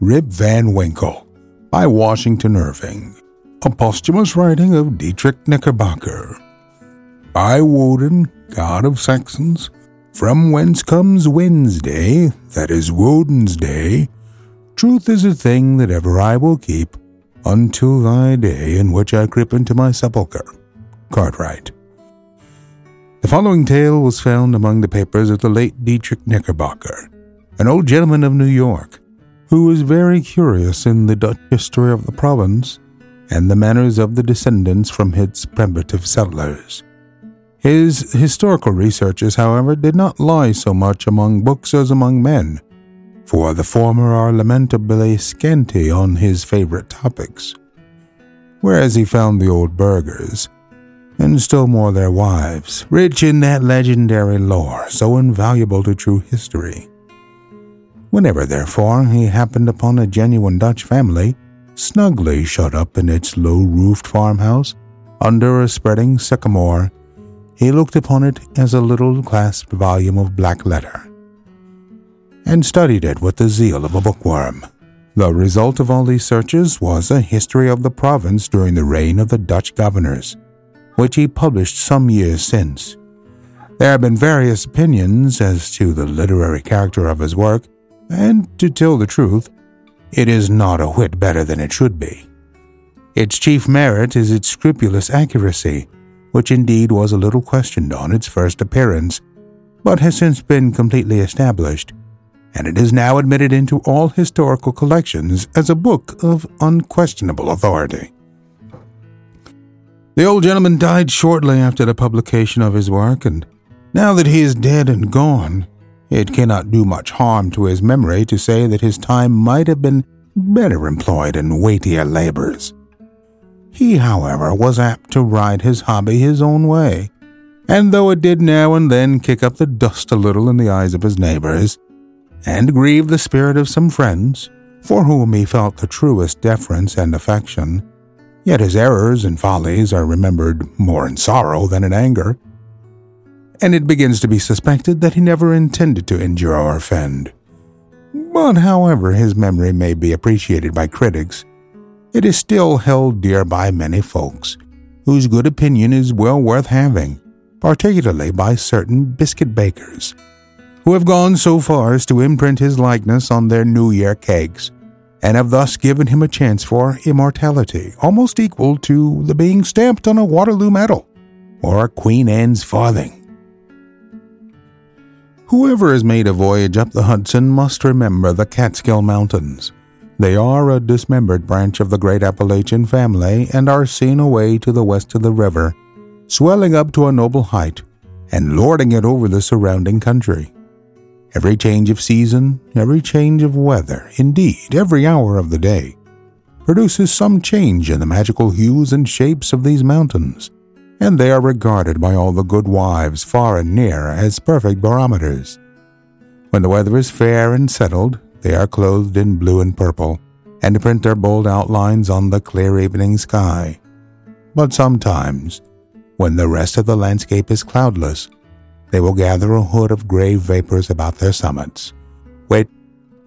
Rip Van Winkle by Washington Irving, a posthumous writing of Diedrich Knickerbocker. By Woden, god of Saxons, from whence comes Wednesday, that is Woden's day, truth is a thing that ever I will keep until thy day in which I creep into my sepulchre. Cartwright. The following tale was found among the papers of the late Diedrich Knickerbocker, an old gentleman of New York who was very curious in the Dutch history of the province and the manners of the descendants from its primitive settlers. His historical researches, however, did not lie so much among books as among men, for the former are lamentably scanty on his favorite topics, whereas he found the old burghers, and still more their wives, rich in that legendary lore so invaluable to true history. Whenever, therefore, he happened upon a genuine Dutch family, snugly shut up in its low roofed farmhouse under a spreading sycamore, he looked upon it as a little clasped volume of black letter, and studied it with the zeal of a bookworm. The result of all these searches was a history of the province during the reign of the Dutch governors, which he published some years since. There have been various opinions as to the literary character of his work, and to tell the truth, it is not a whit better than it should be. Its chief merit is its scrupulous accuracy, which indeed was a little questioned on its first appearance, but has since been completely established, and it is now admitted into all historical collections as a book of unquestionable authority. The old gentleman died shortly after the publication of his work, and now that he is dead and gone, it cannot do much harm to his memory to say that his time might have been better employed in weightier labors. He, however, was apt to ride his hobby his own way, and though it did now and then kick up the dust a little in the eyes of his neighbors, and grieve the spirit of some friends, for whom he felt the truest deference and affection, yet his errors and follies are remembered more in sorrow than in anger, and it begins to be suspected that he never intended to injure or offend. But however his memory may be appreciated by critics, it is still held dear by many folks, whose good opinion is well worth having, particularly by certain biscuit bakers, who have gone so far as to imprint his likeness on their New Year cakes, and have thus given him a chance for immortality almost equal to the being stamped on a Waterloo medal or a Queen Anne's farthing. Whoever has made a voyage up the Hudson must remember the Catskill Mountains. They are a dismembered branch of the great Appalachian family and are seen away to the west of the river, swelling up to a noble height and lording it over the surrounding country. Every change of season, every change of weather, indeed, every hour of the day, produces some change in the magical hues and shapes of these mountains and they are regarded by all the good wives far and near as perfect barometers. When the weather is fair and settled, they are clothed in blue and purple, and print their bold outlines on the clear evening sky. But sometimes, when the rest of the landscape is cloudless, they will gather a hood of gray vapors about their summits, which,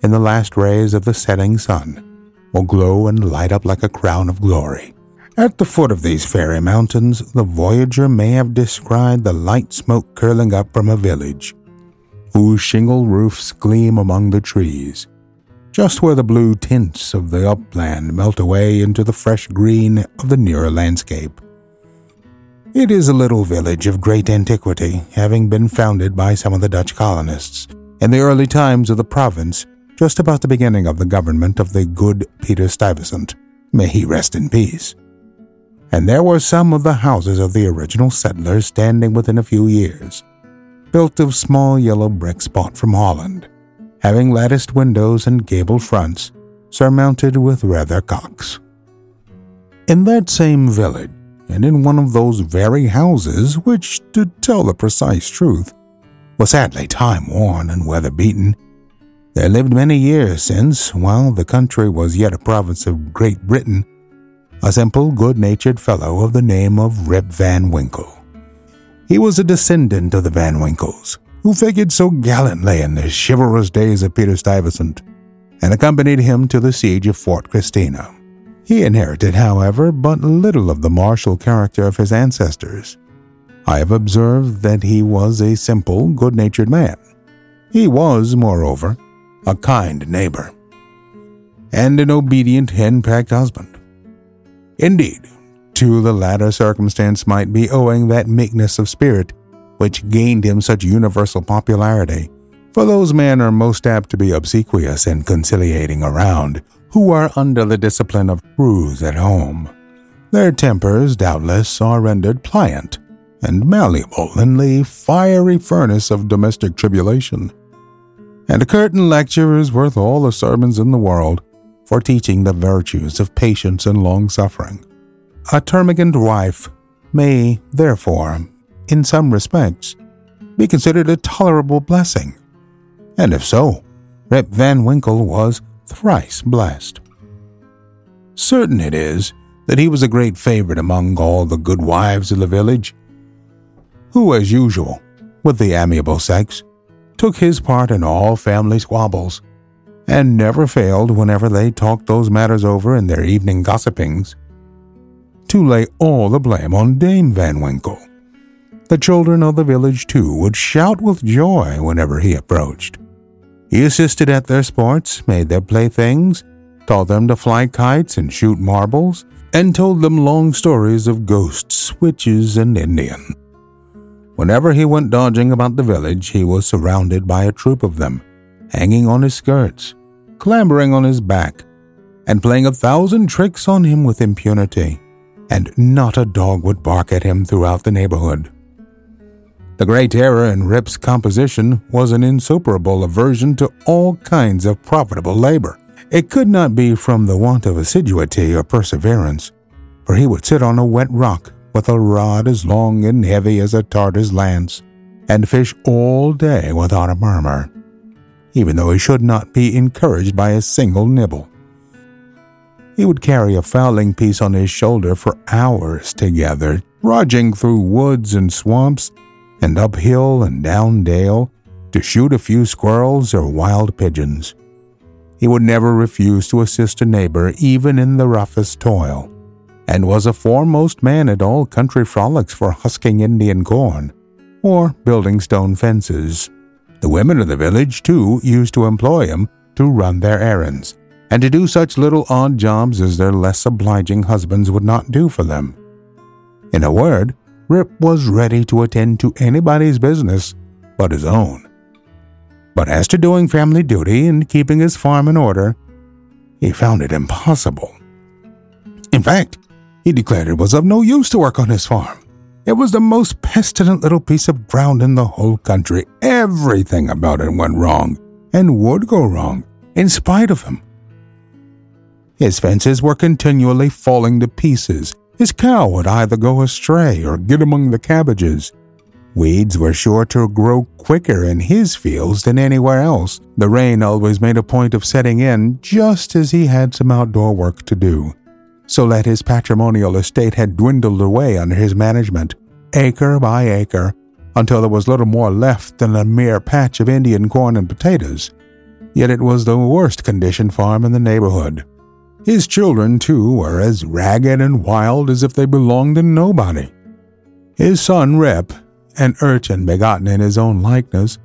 in the last rays of the setting sun, will glow and light up like a crown of glory. At the foot of these fairy mountains, the voyager may have descried the light smoke curling up from a village, whose shingle roofs gleam among the trees, just where the blue tints of the upland melt away into the fresh green of the nearer landscape. It is a little village of great antiquity, having been founded by some of the Dutch colonists in the early times of the province, just about the beginning of the government of the good Peter Stuyvesant. May he rest in peace and there were some of the houses of the original settlers standing within a few years, built of small yellow bricks bought from Holland, having latticed windows and gabled fronts, surmounted with rather cocks. In that same village, and in one of those very houses which, to tell the precise truth, was sadly time worn and weather beaten, there lived many years since, while the country was yet a province of Great Britain, a simple, good natured fellow of the name of Rip Van Winkle. He was a descendant of the Van Winkles, who figured so gallantly in the chivalrous days of Peter Stuyvesant, and accompanied him to the siege of Fort Christina. He inherited, however, but little of the martial character of his ancestors. I have observed that he was a simple, good natured man. He was, moreover, a kind neighbor, and an obedient, hen pecked husband. Indeed, to the latter circumstance might be owing that meekness of spirit which gained him such universal popularity, for those men are most apt to be obsequious and conciliating around, who are under the discipline of crews at home. Their tempers, doubtless, are rendered pliant and malleable in the fiery furnace of domestic tribulation. And a curtain lecture is worth all the sermons in the world for teaching the virtues of patience and long suffering. A termagant wife may, therefore, in some respects, be considered a tolerable blessing. And if so, Rip Van Winkle was thrice blessed. Certain it is that he was a great favorite among all the good wives of the village, who, as usual, with the amiable sex, took his part in all family squabbles, and never failed, whenever they talked those matters over in their evening gossipings, to lay all the blame on Dame Van Winkle. The children of the village, too, would shout with joy whenever he approached. He assisted at their sports, made their playthings, taught them to fly kites and shoot marbles, and told them long stories of ghosts, witches, and Indians. Whenever he went dodging about the village, he was surrounded by a troop of them, hanging on his skirts, clambering on his back, and playing a thousand tricks on him with impunity, and not a dog would bark at him throughout the neighborhood. The great error in Rip's composition was an insuperable aversion to all kinds of profitable labor. It could not be from the want of assiduity or perseverance, for he would sit on a wet rock with a rod as long and heavy as a Tartar's lance, and fish all day without a murmur, even though he should not be encouraged by a single nibble. He would carry a fowling piece on his shoulder for hours together, trudging through woods and swamps and up hill and down dale to shoot a few squirrels or wild pigeons. He would never refuse to assist a neighbor even in the roughest toil, and was a foremost man at all country frolics for husking Indian corn or building stone fences. The women of the village, too, used to employ him to run their errands, and to do such little odd jobs as their less obliging husbands would not do for them. In a word, Rip was ready to attend to anybody's business but his own. But as to doing family duty and keeping his farm in order, he found it impossible. In fact, he declared it was of no use to work on his farm. It was the most pestilent little piece of ground in the whole country. Everything about it went wrong and would go wrong in spite of him. His fences were continually falling to pieces, his cow would either go astray or get among the cabbages. Weeds were sure to grow quicker in his fields than anywhere else. The rain always made a point of setting in just as he had some outdoor work to do, so that his patrimonial estate had dwindled away under his management, acre by acre, until there was little more left than a mere patch of Indian corn and potatoes. Yet it was the worst conditioned farm in the neighborhood. His children, too, were as ragged and wild as if they belonged to nobody. His son Rip, an urchin begotten in his own likeness,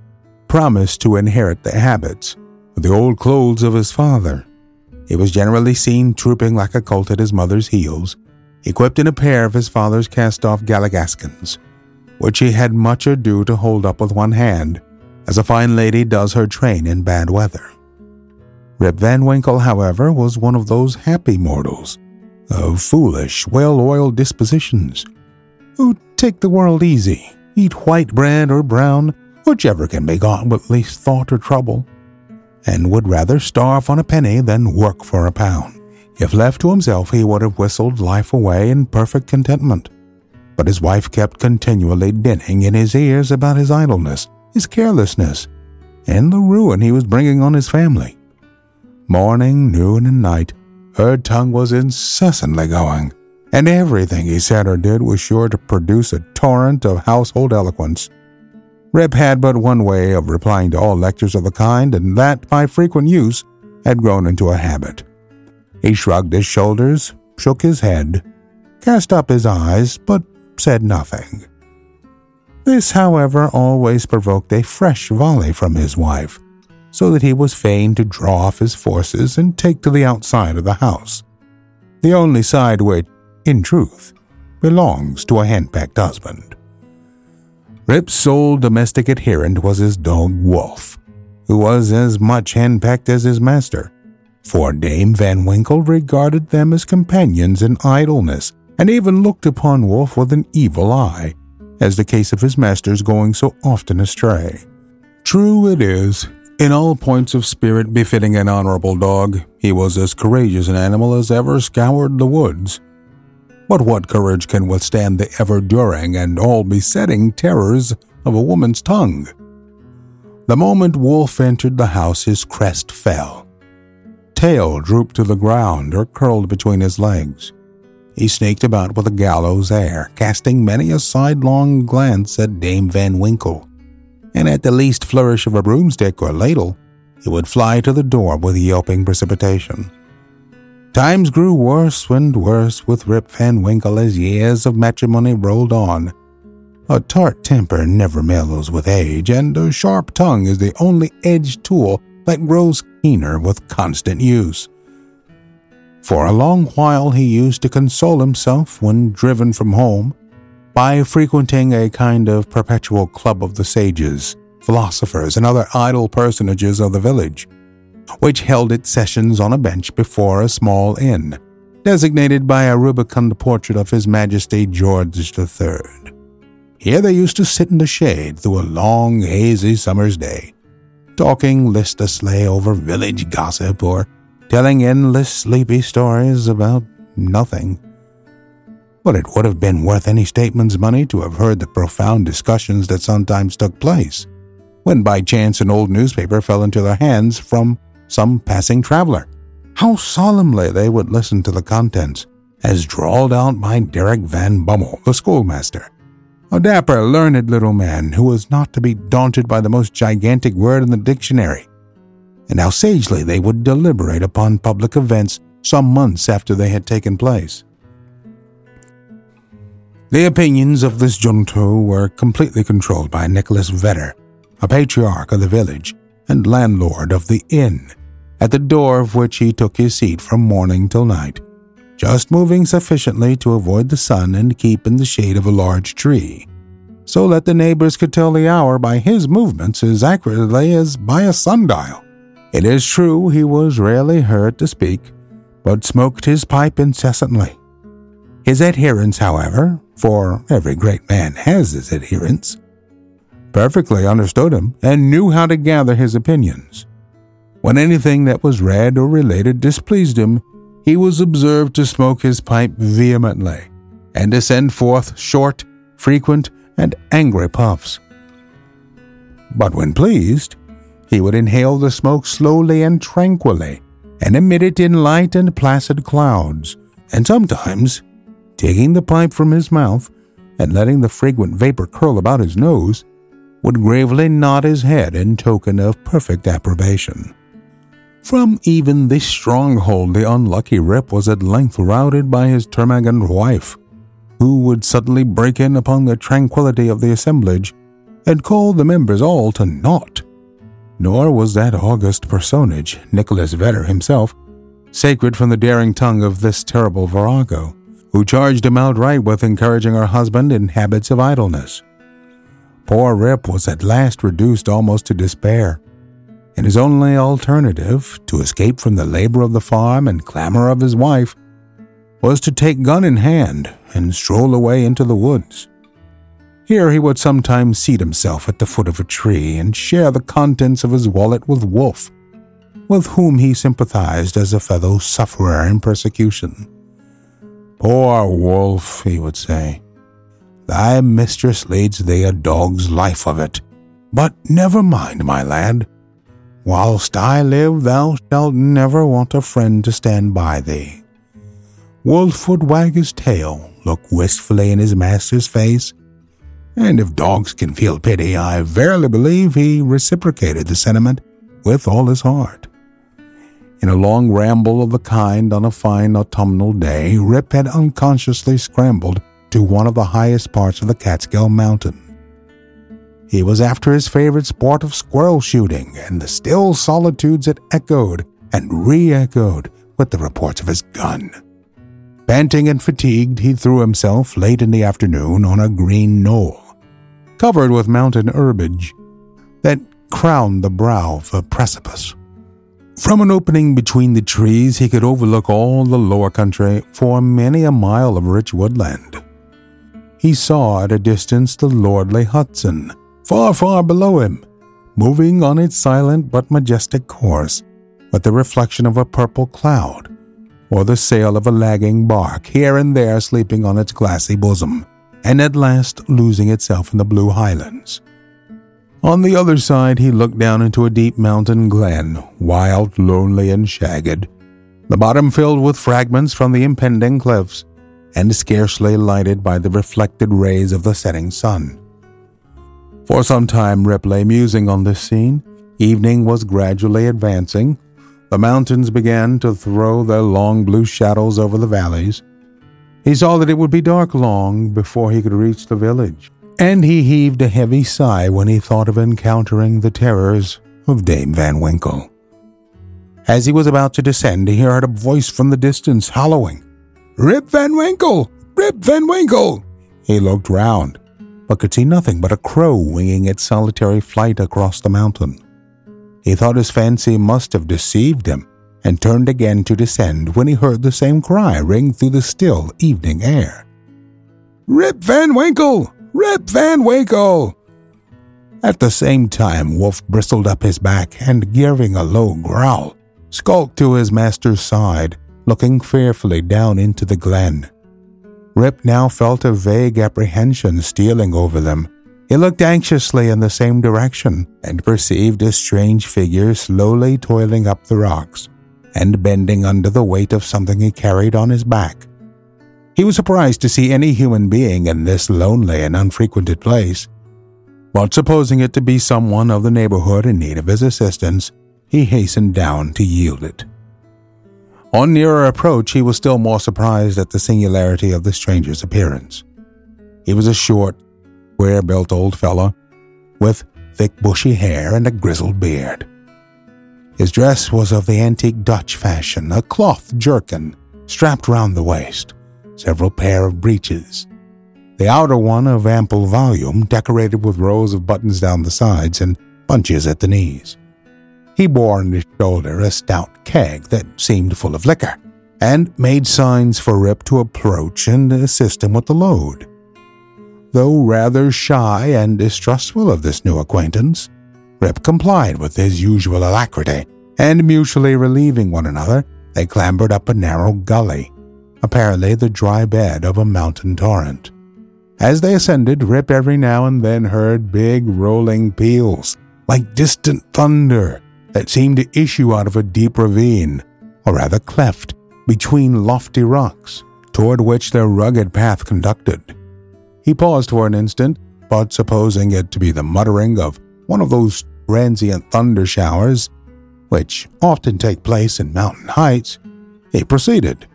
promised to inherit the habits, the old clothes of his father. He was generally seen trooping like a colt at his mother's heels, equipped in a pair of his father's cast off galligaskins, which he had much ado to hold up with one hand, as a fine lady does her train in bad weather. Rip Van Winkle, however, was one of those happy mortals, of foolish, well oiled dispositions, who take the world easy, eat white bread or brown, whichever can be got with least thought or trouble, and would rather starve on a penny than work for a pound. If left to himself, he would have whistled life away in perfect contentment. But his wife kept continually dinning in his ears about his idleness, his carelessness, and the ruin he was bringing on his family. Morning, noon, and night, her tongue was incessantly going, and everything he said or did was sure to produce a torrent of household eloquence. Rip had but one way of replying to all lectures of the kind, and that, by frequent use, had grown into a habit. He shrugged his shoulders, shook his head, cast up his eyes, but said nothing. This, however, always provoked a fresh volley from his wife, so that he was fain to draw off his forces and take to the outside of the house, the only side which, in truth, belongs to a henpecked husband. Rip's sole domestic adherent was his dog Wolf, who was as much henpecked as his master, for Dame Van Winkle regarded them as companions in idleness, and even looked upon Wolf with an evil eye, as the case of his master's going so often astray. True it is, in all points of spirit befitting an honorable dog, he was as courageous an animal as ever scoured the woods. But what courage can withstand the ever during and all besetting terrors of a woman's tongue? The moment Wolf entered the house, his crest fell. Tail drooped to the ground or curled between his legs. He sneaked about with a gallows air, casting many a sidelong glance at Dame Van Winkle and at the least flourish of a broomstick or ladle, he would fly to the door with yelping precipitation. Times grew worse and worse with Rip Van Winkle as years of matrimony rolled on. A tart temper never mellows with age, and a sharp tongue is the only edged tool that grows keener with constant use. For a long while he used to console himself when driven from home by frequenting a kind of perpetual club of the sages, philosophers, and other idle personages of the village, which held its sessions on a bench before a small inn, designated by a rubicund portrait of His Majesty George III. Here they used to sit in the shade through a long, hazy summer's day, talking listlessly over village gossip or telling endless sleepy stories about nothing but it would have been worth any stateman's money to have heard the profound discussions that sometimes took place, when by chance an old newspaper fell into their hands from some passing traveler. How solemnly they would listen to the contents, as drawled out by Derrick Van Bummel, the schoolmaster, a dapper, learned little man who was not to be daunted by the most gigantic word in the dictionary, and how sagely they would deliberate upon public events some months after they had taken place. The opinions of this junto were completely controlled by Nicholas Vedder, a patriarch of the village and landlord of the inn, at the door of which he took his seat from morning till night, just moving sufficiently to avoid the sun and keep in the shade of a large tree, so that the neighbors could tell the hour by his movements as accurately as by a sundial. It is true he was rarely heard to speak, but smoked his pipe incessantly. His adherents, however, for every great man has his adherents, perfectly understood him and knew how to gather his opinions. When anything that was read or related displeased him, he was observed to smoke his pipe vehemently and to send forth short, frequent, and angry puffs. But when pleased, he would inhale the smoke slowly and tranquilly and emit it in light and placid clouds, and sometimes taking the pipe from his mouth and letting the fragrant vapor curl about his nose, would gravely nod his head in token of perfect approbation. From even this stronghold, the unlucky Rip was at length routed by his termagant wife, who would suddenly break in upon the tranquillity of the assemblage and call the members all to naught. Nor was that august personage, Nicholas Vedder himself, sacred from the daring tongue of this terrible virago who charged him outright with encouraging her husband in habits of idleness. Poor Rip was at last reduced almost to despair, and his only alternative to escape from the labor of the farm and clamor of his wife was to take gun in hand and stroll away into the woods. Here he would sometimes seat himself at the foot of a tree and share the contents of his wallet with Wolf, with whom he sympathized as a fellow sufferer in persecution. Poor wolf, he would say, thy mistress leads thee a dog's life of it. But never mind, my lad. Whilst I live, thou shalt never want a friend to stand by thee. Wolf would wag his tail, look wistfully in his master's face, and if dogs can feel pity, I verily believe he reciprocated the sentiment with all his heart. In a long ramble of the kind on a fine autumnal day, Rip had unconsciously scrambled to one of the highest parts of the Catskill Mountain. He was after his favorite sport of squirrel shooting, and the still solitudes had echoed and re echoed with the reports of his gun. Panting and fatigued, he threw himself late in the afternoon on a green knoll, covered with mountain herbage, that crowned the brow of a precipice. From an opening between the trees, he could overlook all the lower country for many a mile of rich woodland. He saw at a distance the lordly Hudson, far, far below him, moving on its silent but majestic course, with the reflection of a purple cloud, or the sail of a lagging bark here and there sleeping on its glassy bosom, and at last losing itself in the blue highlands. On the other side, he looked down into a deep mountain glen, wild, lonely, and shagged, the bottom filled with fragments from the impending cliffs, and scarcely lighted by the reflected rays of the setting sun. For some time Rip lay musing on this scene. Evening was gradually advancing. The mountains began to throw their long blue shadows over the valleys. He saw that it would be dark long before he could reach the village and he heaved a heavy sigh when he thought of encountering the terrors of Dame Van Winkle. As he was about to descend, he heard a voice from the distance hollowing, Rip Van Winkle! Rip Van Winkle! He looked round, but could see nothing but a crow winging its solitary flight across the mountain. He thought his fancy must have deceived him, and turned again to descend when he heard the same cry ring through the still evening air. Rip Van Winkle! Rip Van Winkle! At the same time, Wolf bristled up his back and, giving a low growl, skulked to his master's side, looking fearfully down into the glen. Rip now felt a vague apprehension stealing over them. He looked anxiously in the same direction and perceived a strange figure slowly toiling up the rocks and bending under the weight of something he carried on his back. He was surprised to see any human being in this lonely and unfrequented place. But supposing it to be someone of the neighborhood in need of his assistance, he hastened down to yield it. On nearer approach, he was still more surprised at the singularity of the stranger's appearance. He was a short, square built old fellow, with thick bushy hair and a grizzled beard. His dress was of the antique Dutch fashion, a cloth jerkin strapped round the waist, several pair of breeches. The outer one of ample volume, decorated with rows of buttons down the sides and bunches at the knees. He bore on his shoulder a stout keg that seemed full of liquor, and made signs for Rip to approach and assist him with the load. Though rather shy and distrustful of this new acquaintance, Rip complied with his usual alacrity, and mutually relieving one another, they clambered up a narrow gully apparently the dry bed of a mountain torrent. As they ascended, Rip every now and then heard big rolling peals, like distant thunder, that seemed to issue out of a deep ravine, or rather cleft, between lofty rocks, toward which their rugged path conducted. He paused for an instant, but supposing it to be the muttering of one of those transient thunder showers, which often take place in mountain heights, he proceeded.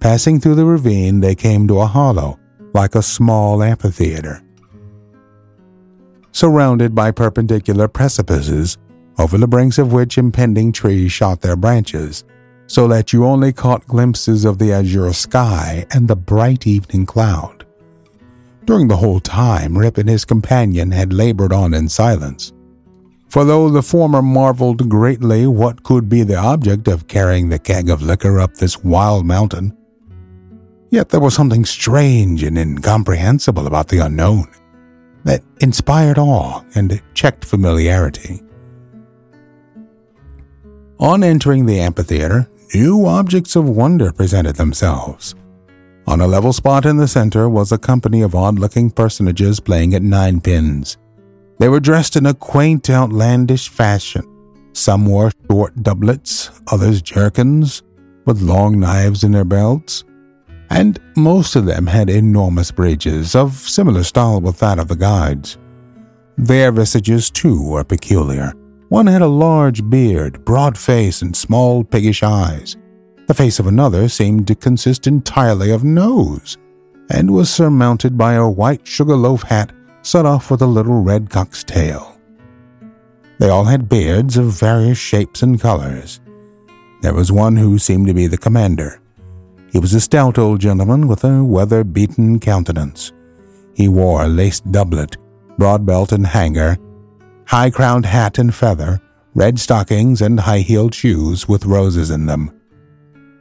Passing through the ravine, they came to a hollow, like a small amphitheater. Surrounded by perpendicular precipices, over the brinks of which impending trees shot their branches, so that you only caught glimpses of the azure sky and the bright evening cloud. During the whole time, Rip and his companion had labored on in silence. For though the former marveled greatly what could be the object of carrying the keg of liquor up this wild mountain, Yet there was something strange and incomprehensible about the unknown that inspired awe and checked familiarity. On entering the amphitheater, new objects of wonder presented themselves. On a level spot in the center was a company of odd looking personages playing at nine pins. They were dressed in a quaint, outlandish fashion. Some wore short doublets, others jerkins, with long knives in their belts, and most of them had enormous breeches of similar style with that of the guides. Their visages, too, were peculiar. One had a large beard, broad face, and small piggish eyes. The face of another seemed to consist entirely of nose, and was surmounted by a white sugar loaf hat set off with a little red cock's tail. They all had beards of various shapes and colors. There was one who seemed to be the commander. He was a stout old gentleman with a weather beaten countenance. He wore a laced doublet, broad belt and hanger, high crowned hat and feather, red stockings, and high heeled shoes with roses in them.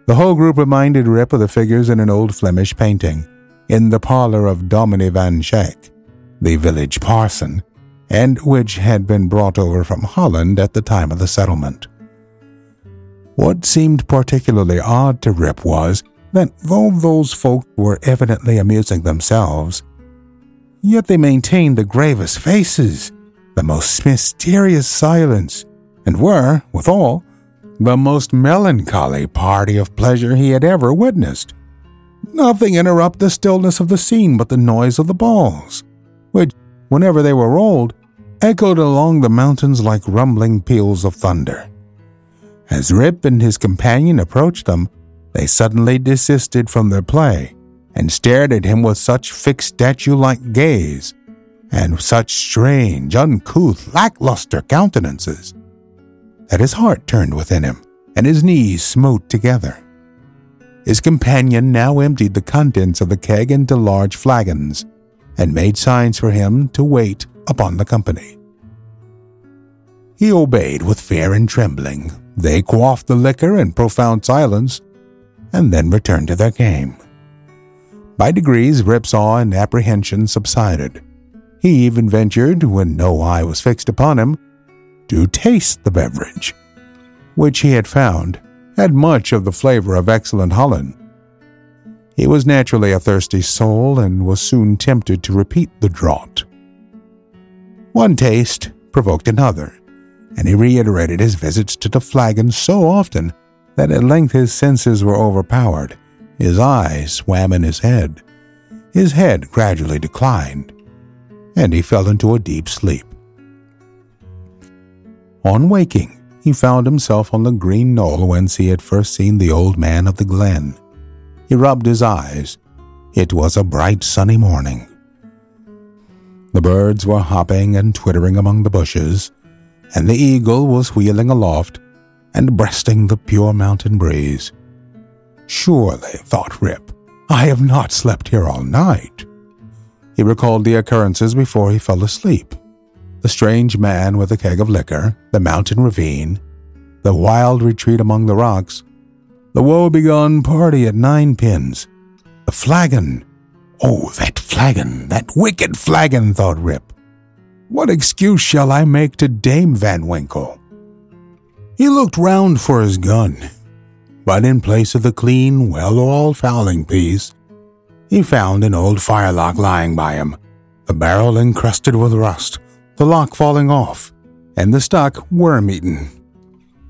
The whole group reminded Rip of the figures in an old Flemish painting, in the parlor of Dominie Van Schaick, the village parson, and which had been brought over from Holland at the time of the settlement. What seemed particularly odd to Rip was that though those folk were evidently amusing themselves, yet they maintained the gravest faces, the most mysterious silence, and were, withal, the most melancholy party of pleasure he had ever witnessed. Nothing interrupted the stillness of the scene but the noise of the balls, which, whenever they were rolled, echoed along the mountains like rumbling peals of thunder. As Rip and his companion approached them, they suddenly desisted from their play and stared at him with such fixed statue like gaze and such strange, uncouth, lackluster countenances that his heart turned within him and his knees smote together. His companion now emptied the contents of the keg into large flagons and made signs for him to wait upon the company. He obeyed with fear and trembling. They quaffed the liquor in profound silence and then returned to their game. By degrees, Rip's awe and apprehension subsided. He even ventured, when no eye was fixed upon him, to taste the beverage, which he had found had much of the flavor of excellent Holland. He was naturally a thirsty soul and was soon tempted to repeat the draught. One taste provoked another, and he reiterated his visits to the flagon so often that at length his senses were overpowered. His eyes swam in his head. His head gradually declined, and he fell into a deep sleep. On waking, he found himself on the green knoll whence he had first seen the old man of the glen. He rubbed his eyes. It was a bright sunny morning. The birds were hopping and twittering among the bushes, and the eagle was wheeling aloft and breasting the pure mountain breeze. Surely, thought Rip, I have not slept here all night. He recalled the occurrences before he fell asleep. The strange man with a keg of liquor, the mountain ravine, the wild retreat among the rocks, the woebegone party at Nine Pins, the flagon. Oh, that flagon, that wicked flagon, thought Rip. What excuse shall I make to Dame Van Winkle? He looked round for his gun, but in place of the clean, well oiled fowling piece, he found an old firelock lying by him, the barrel encrusted with rust, the lock falling off, and the stock worm eaten.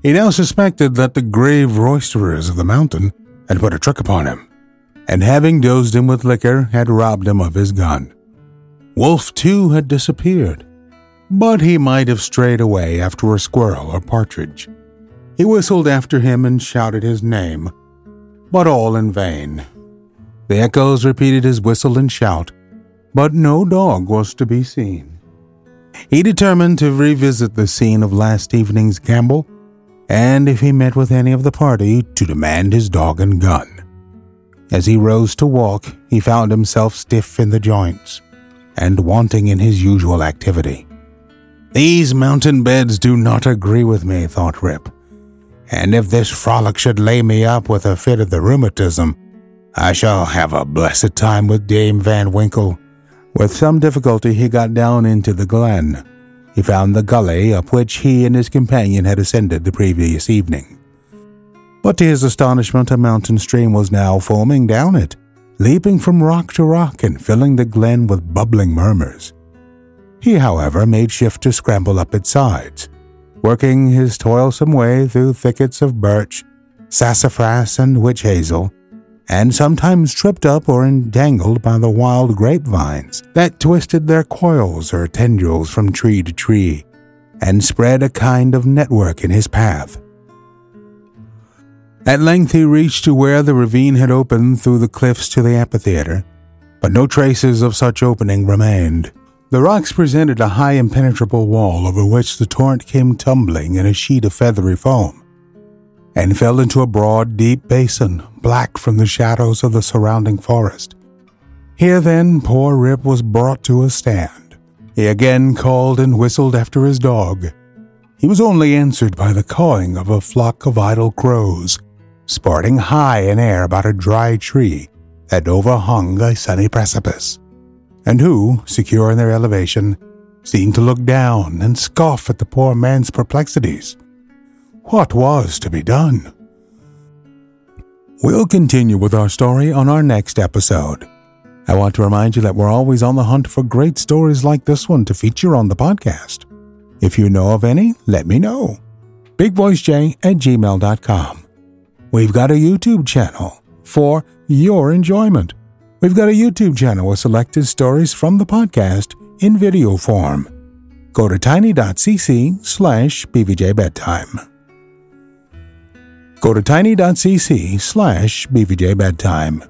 He now suspected that the grave roisterers of the mountain had put a trick upon him, and having dosed him with liquor, had robbed him of his gun. Wolf, too, had disappeared, but he might have strayed away after a squirrel or partridge. He whistled after him and shouted his name, but all in vain. The echoes repeated his whistle and shout, but no dog was to be seen. He determined to revisit the scene of last evening's gamble, and if he met with any of the party, to demand his dog and gun. As he rose to walk, he found himself stiff in the joints and wanting in his usual activity. These mountain beds do not agree with me, thought Rip and if this frolic should lay me up with a fit of the rheumatism, I shall have a blessed time with Dame Van Winkle. With some difficulty, he got down into the glen. he found the gully up which he and his companion had ascended the previous evening. But to his astonishment, a mountain stream was now foaming down it, leaping from rock to rock and filling the glen with bubbling murmurs. He, however, made shift to scramble up its sides, working his toilsome way through thickets of birch, sassafras, and witch hazel, and sometimes tripped up or entangled by the wild grapevines that twisted their coils or tendrils from tree to tree and spread a kind of network in his path. At length he reached to where the ravine had opened through the cliffs to the amphitheater, but no traces of such opening remained. The rocks presented a high impenetrable wall over which the torrent came tumbling in a sheet of feathery foam and fell into a broad, deep basin, black from the shadows of the surrounding forest. Here then poor Rip was brought to a stand. He again called and whistled after his dog. He was only answered by the cawing of a flock of idle crows, sporting high in air about a dry tree that overhung a sunny precipice, and who, secure in their elevation, seemed to look down and scoff at the poor man's perplexities. What was to be done? We'll continue with our story on our next episode. I want to remind you that we're always on the hunt for great stories like this one to feature on the podcast. If you know of any, let me know. BigVoiceJ at gmail.com. We've got a YouTube channel for your enjoyment. We've got a YouTube channel with selected stories from the podcast in video form. Go to tiny.cc slash bvjbedtime. Go to tiny.cc slash bvjbedtime.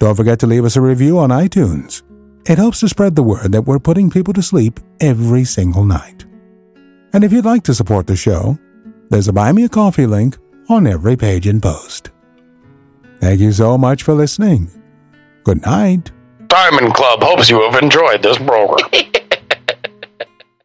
Don't forget to leave us a review on iTunes. It helps to spread the word that we're putting people to sleep every single night. And if you'd like to support the show, there's a Buy Me a Coffee link on every page and post. Thank you so much for listening. Good night. Diamond Club hopes you have enjoyed this program.